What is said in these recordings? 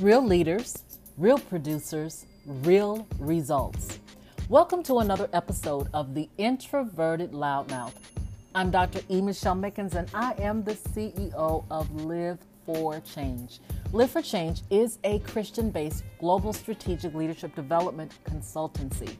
Real leaders, real producers, real results. Welcome to another episode of The Introverted Loudmouth. I'm Dr. E. Michelle Mickens, and I am the CEO of Live for Change. Live for Change is a Christian based global strategic leadership development consultancy.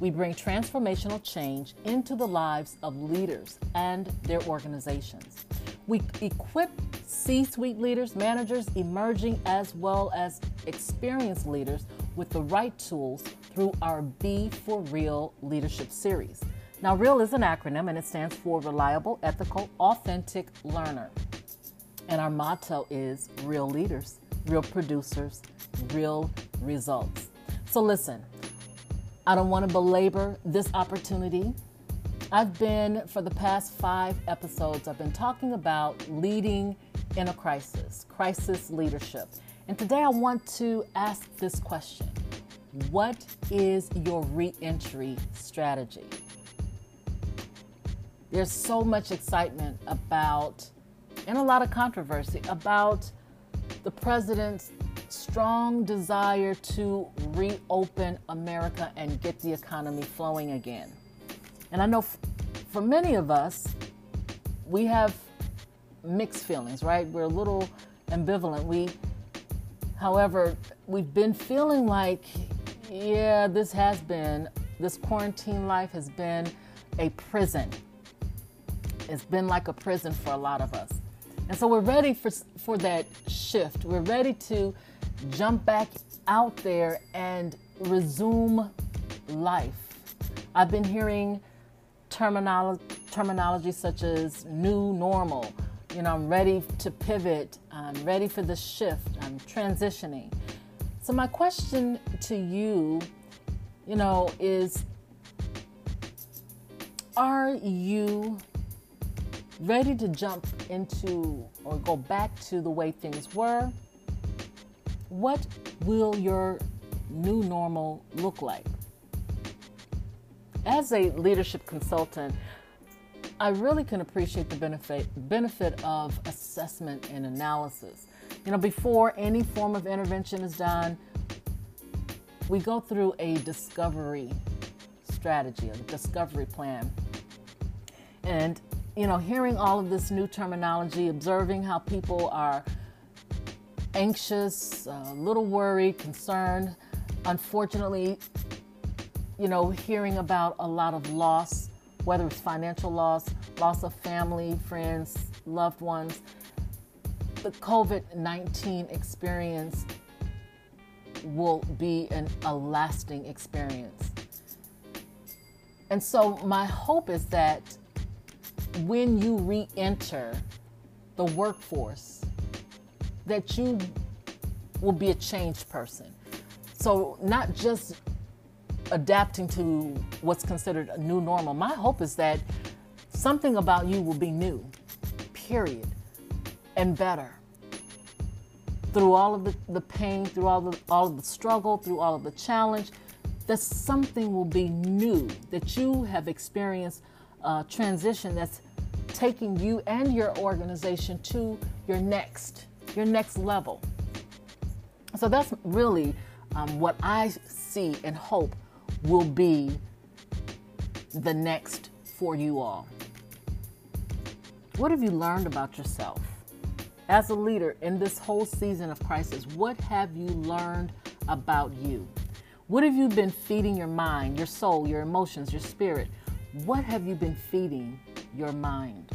We bring transformational change into the lives of leaders and their organizations. We equip C suite leaders, managers, emerging as well as experienced leaders with the right tools through our Be for Real leadership series. Now, REAL is an acronym and it stands for Reliable, Ethical, Authentic Learner. And our motto is Real Leaders, Real Producers, Real Results. So, listen, I don't want to belabor this opportunity. I've been, for the past five episodes, I've been talking about leading in a crisis, crisis leadership. And today I want to ask this question What is your reentry strategy? There's so much excitement about, and a lot of controversy about the president's strong desire to reopen America and get the economy flowing again. And I know f- for many of us, we have mixed feelings, right? We're a little ambivalent. We, however, we've been feeling like, yeah, this has been, this quarantine life has been a prison. It's been like a prison for a lot of us. And so we're ready for, for that shift. We're ready to jump back out there and resume life. I've been hearing terminology, terminology such as new normal. You know, I'm ready to pivot. I'm ready for the shift. I'm transitioning. So, my question to you, you know, is Are you ready to jump into or go back to the way things were? What will your new normal look like? As a leadership consultant, I really can appreciate the benefit benefit of assessment and analysis. You know, before any form of intervention is done, we go through a discovery strategy, a discovery plan. And you know, hearing all of this new terminology, observing how people are anxious, a little worried, concerned. Unfortunately, you know, hearing about a lot of loss, whether it's financial loss, loss of family, friends, loved ones. The COVID 19 experience will be an, a lasting experience. And so, my hope is that when you re enter the workforce, that you will be a changed person. So, not just adapting to what's considered a new normal. My hope is that something about you will be new, period, and better. Through all of the, the pain, through all, the, all of the struggle, through all of the challenge, that something will be new, that you have experienced a transition that's taking you and your organization to your next, your next level. So that's really um, what I see and hope will be the next for you all. What have you learned about yourself? As a leader in this whole season of crisis, what have you learned about you? What have you been feeding your mind, your soul, your emotions, your spirit? What have you been feeding your mind?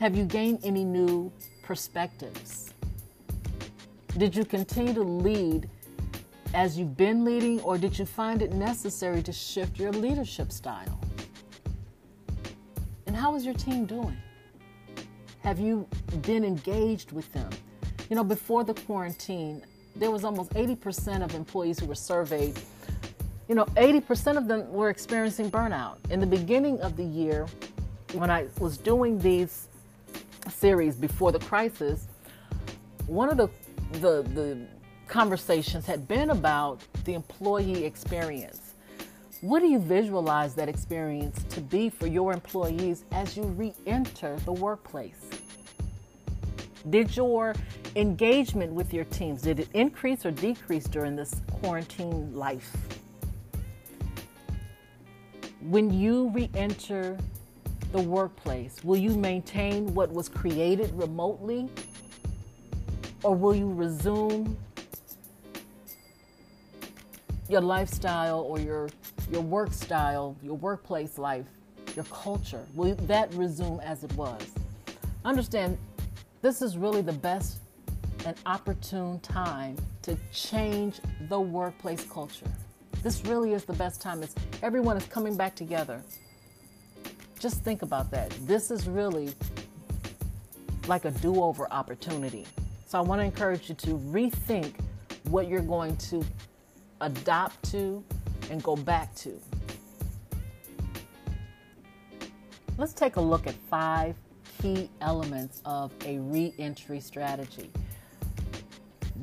Have you gained any new perspectives? Did you continue to lead as you've been leading, or did you find it necessary to shift your leadership style? And how is your team doing? Have you been engaged with them? You know, before the quarantine, there was almost 80% of employees who were surveyed. You know, 80% of them were experiencing burnout. In the beginning of the year, when I was doing these series before the crisis, one of the the the conversations had been about the employee experience. What do you visualize that experience to be for your employees as you re enter the workplace? Did your engagement with your teams, did it increase or decrease during this quarantine life? When you re enter the workplace, will you maintain what was created remotely? Or will you resume your lifestyle or your, your work style, your workplace life, your culture? Will that resume as it was? Understand, this is really the best and opportune time to change the workplace culture. This really is the best time. It's, everyone is coming back together. Just think about that. This is really like a do over opportunity. So I want to encourage you to rethink what you're going to adopt to and go back to. Let's take a look at five key elements of a re entry strategy.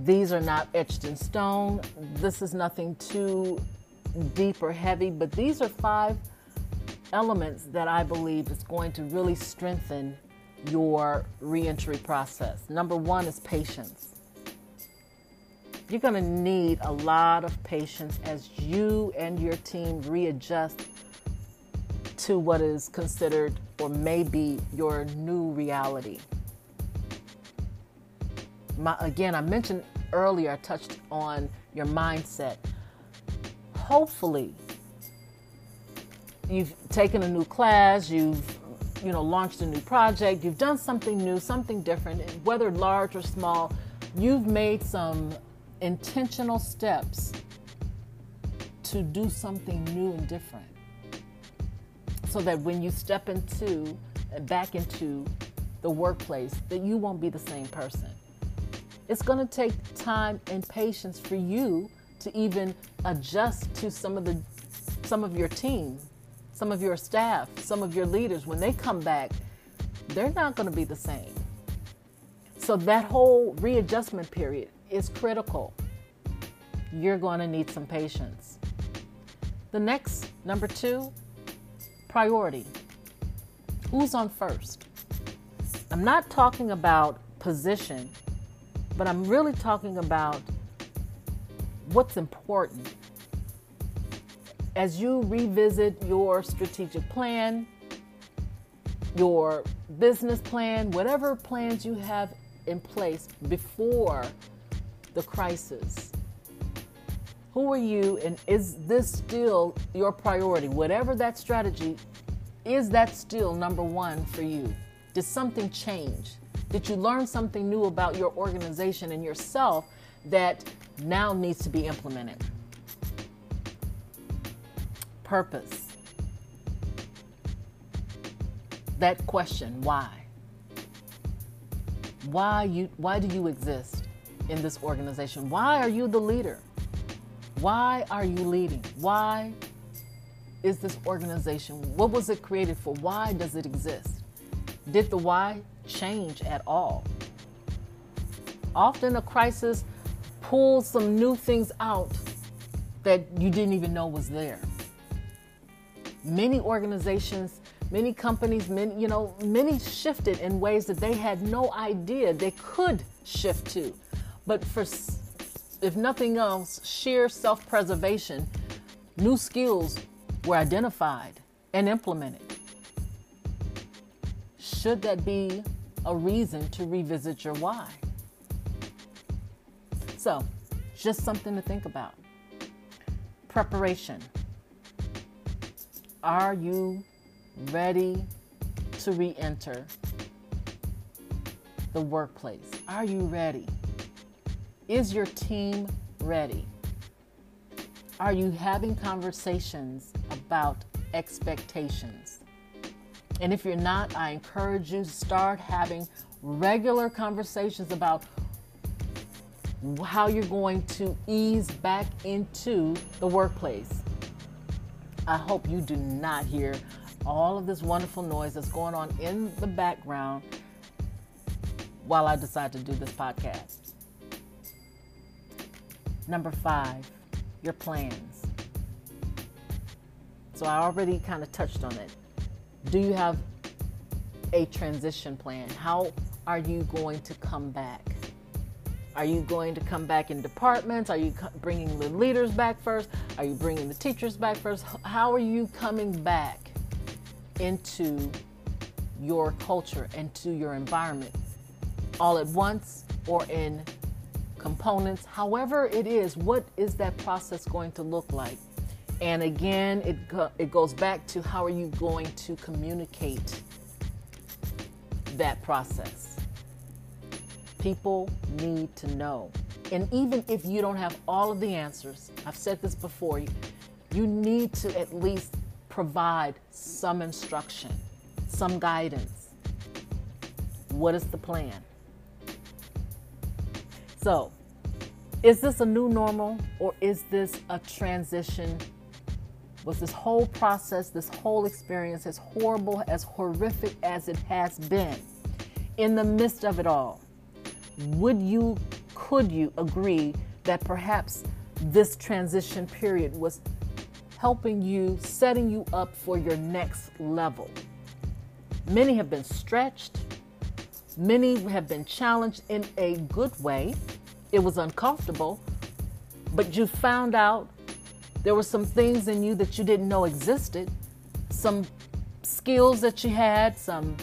These are not etched in stone. This is nothing too deep or heavy, but these are five elements that I believe is going to really strengthen your reentry process. Number one is patience. You're going to need a lot of patience as you and your team readjust to what is considered or may be your new reality. My, again, I mentioned earlier, I touched on your mindset. Hopefully, you've taken a new class, you've you know launched a new project, you've done something new, something different, whether large or small, you've made some intentional steps to do something new and different. So that when you step into back into the workplace that you won't be the same person. It's going to take time and patience for you to even adjust to some of the some of your team some of your staff, some of your leaders, when they come back, they're not going to be the same. So that whole readjustment period is critical. You're going to need some patience. The next, number two, priority. Who's on first? I'm not talking about position, but I'm really talking about what's important as you revisit your strategic plan, your business plan, whatever plans you have in place before the crisis, who are you and is this still your priority? Whatever that strategy, is that still number one for you? Did something change? Did you learn something new about your organization and yourself that now needs to be implemented? purpose. That question, why? Why you why do you exist in this organization? Why are you the leader? Why are you leading? Why is this organization? What was it created for? Why does it exist? Did the why change at all? Often a crisis pulls some new things out that you didn't even know was there many organizations, many companies, many, you know, many shifted in ways that they had no idea they could shift to. But for, if nothing else, sheer self preservation, new skills were identified and implemented. Should that be a reason to revisit your why? So, just something to think about. Preparation. Are you ready to re enter the workplace? Are you ready? Is your team ready? Are you having conversations about expectations? And if you're not, I encourage you to start having regular conversations about how you're going to ease back into the workplace. I hope you do not hear all of this wonderful noise that's going on in the background while I decide to do this podcast. Number five, your plans. So I already kind of touched on it. Do you have a transition plan? How are you going to come back? Are you going to come back in departments? Are you bringing the leaders back first? Are you bringing the teachers back first? How are you coming back into your culture, into your environment all at once or in components? However, it is, what is that process going to look like? And again, it, it goes back to how are you going to communicate that process? People need to know. And even if you don't have all of the answers, I've said this before, you need to at least provide some instruction, some guidance. What is the plan? So, is this a new normal or is this a transition was this whole process, this whole experience, as horrible, as horrific as it has been, in the midst of it all, would you, could you agree that perhaps this transition period was helping you, setting you up for your next level? Many have been stretched, many have been challenged in a good way. It was uncomfortable, but you found out there were some things in you that you didn't know existed, some skills that you had, some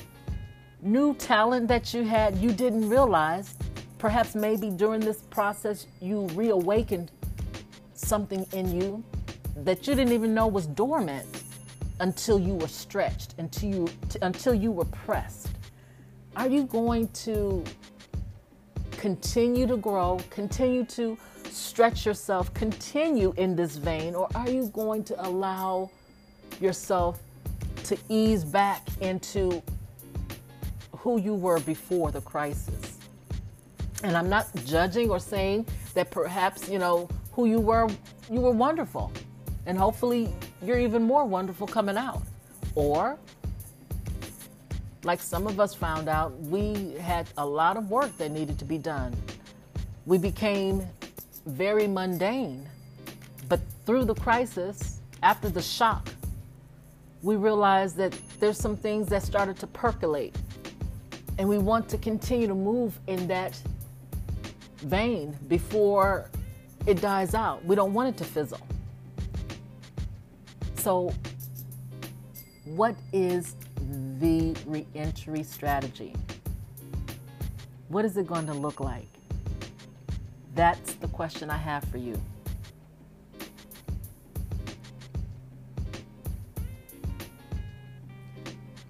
new talent that you had you didn't realize. Perhaps maybe during this process you reawakened something in you that you didn't even know was dormant until you were stretched, until you until you were pressed. Are you going to continue to grow, continue to stretch yourself, continue in this vein, or are you going to allow yourself to ease back into who you were before the crisis? And I'm not judging or saying that perhaps, you know, who you were, you were wonderful. And hopefully you're even more wonderful coming out. Or, like some of us found out, we had a lot of work that needed to be done. We became very mundane. But through the crisis, after the shock, we realized that there's some things that started to percolate. And we want to continue to move in that vein before it dies out. We don't want it to fizzle. So, what is the reentry strategy? What is it going to look like? That's the question I have for you.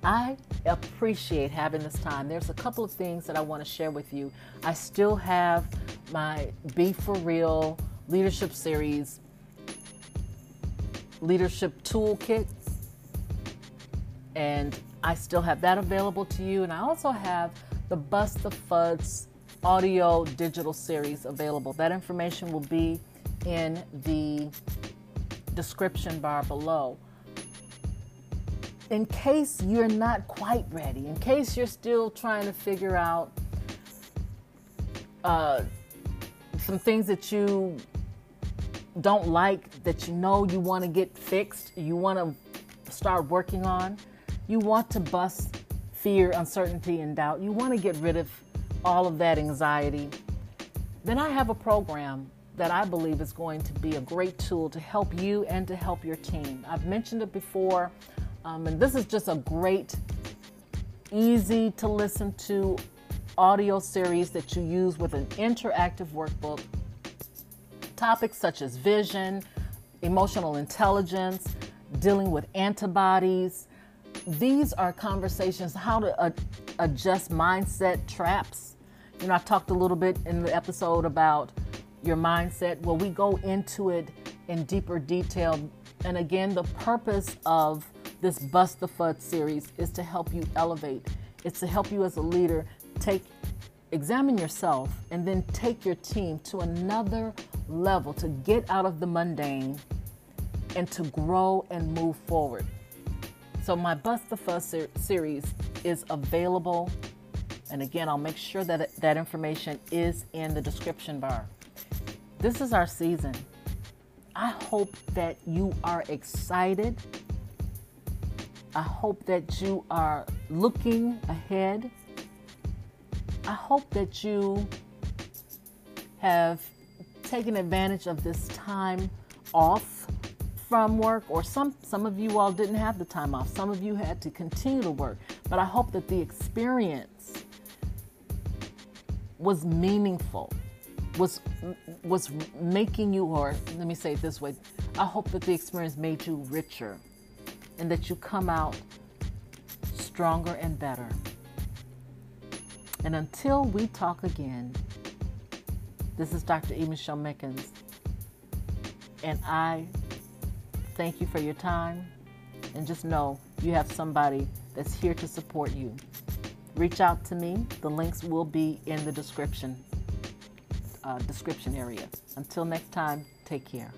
I appreciate having this time. There's a couple of things that I want to share with you. I still have my Be For Real leadership series, leadership toolkit, and I still have that available to you. And I also have the Bust the Fuds audio digital series available. That information will be in the description bar below. In case you're not quite ready, in case you're still trying to figure out uh, some things that you don't like, that you know you want to get fixed, you want to start working on, you want to bust fear, uncertainty, and doubt, you want to get rid of all of that anxiety, then I have a program that I believe is going to be a great tool to help you and to help your team. I've mentioned it before, um, and this is just a great, easy to listen to audio series that you use with an interactive workbook. Topics such as vision, emotional intelligence, dealing with antibodies. These are conversations how to adjust mindset traps you know, I talked a little bit in the episode about your mindset. Well, we go into it in deeper detail. And again, the purpose of this Bust the Fud series is to help you elevate. It's to help you as a leader take examine yourself and then take your team to another level to get out of the mundane and to grow and move forward. So my Bust the Fuds ser- series is available and again, I'll make sure that that information is in the description bar. This is our season. I hope that you are excited. I hope that you are looking ahead. I hope that you have taken advantage of this time off from work, or some, some of you all didn't have the time off. Some of you had to continue to work. But I hope that the experience was meaningful, was was making you, or let me say it this way, I hope that the experience made you richer and that you come out stronger and better. And until we talk again, this is Dr. E. Michelle Mickens, and I thank you for your time. And just know you have somebody that's here to support you. Reach out to me. The links will be in the description uh, description area. Until next time, take care.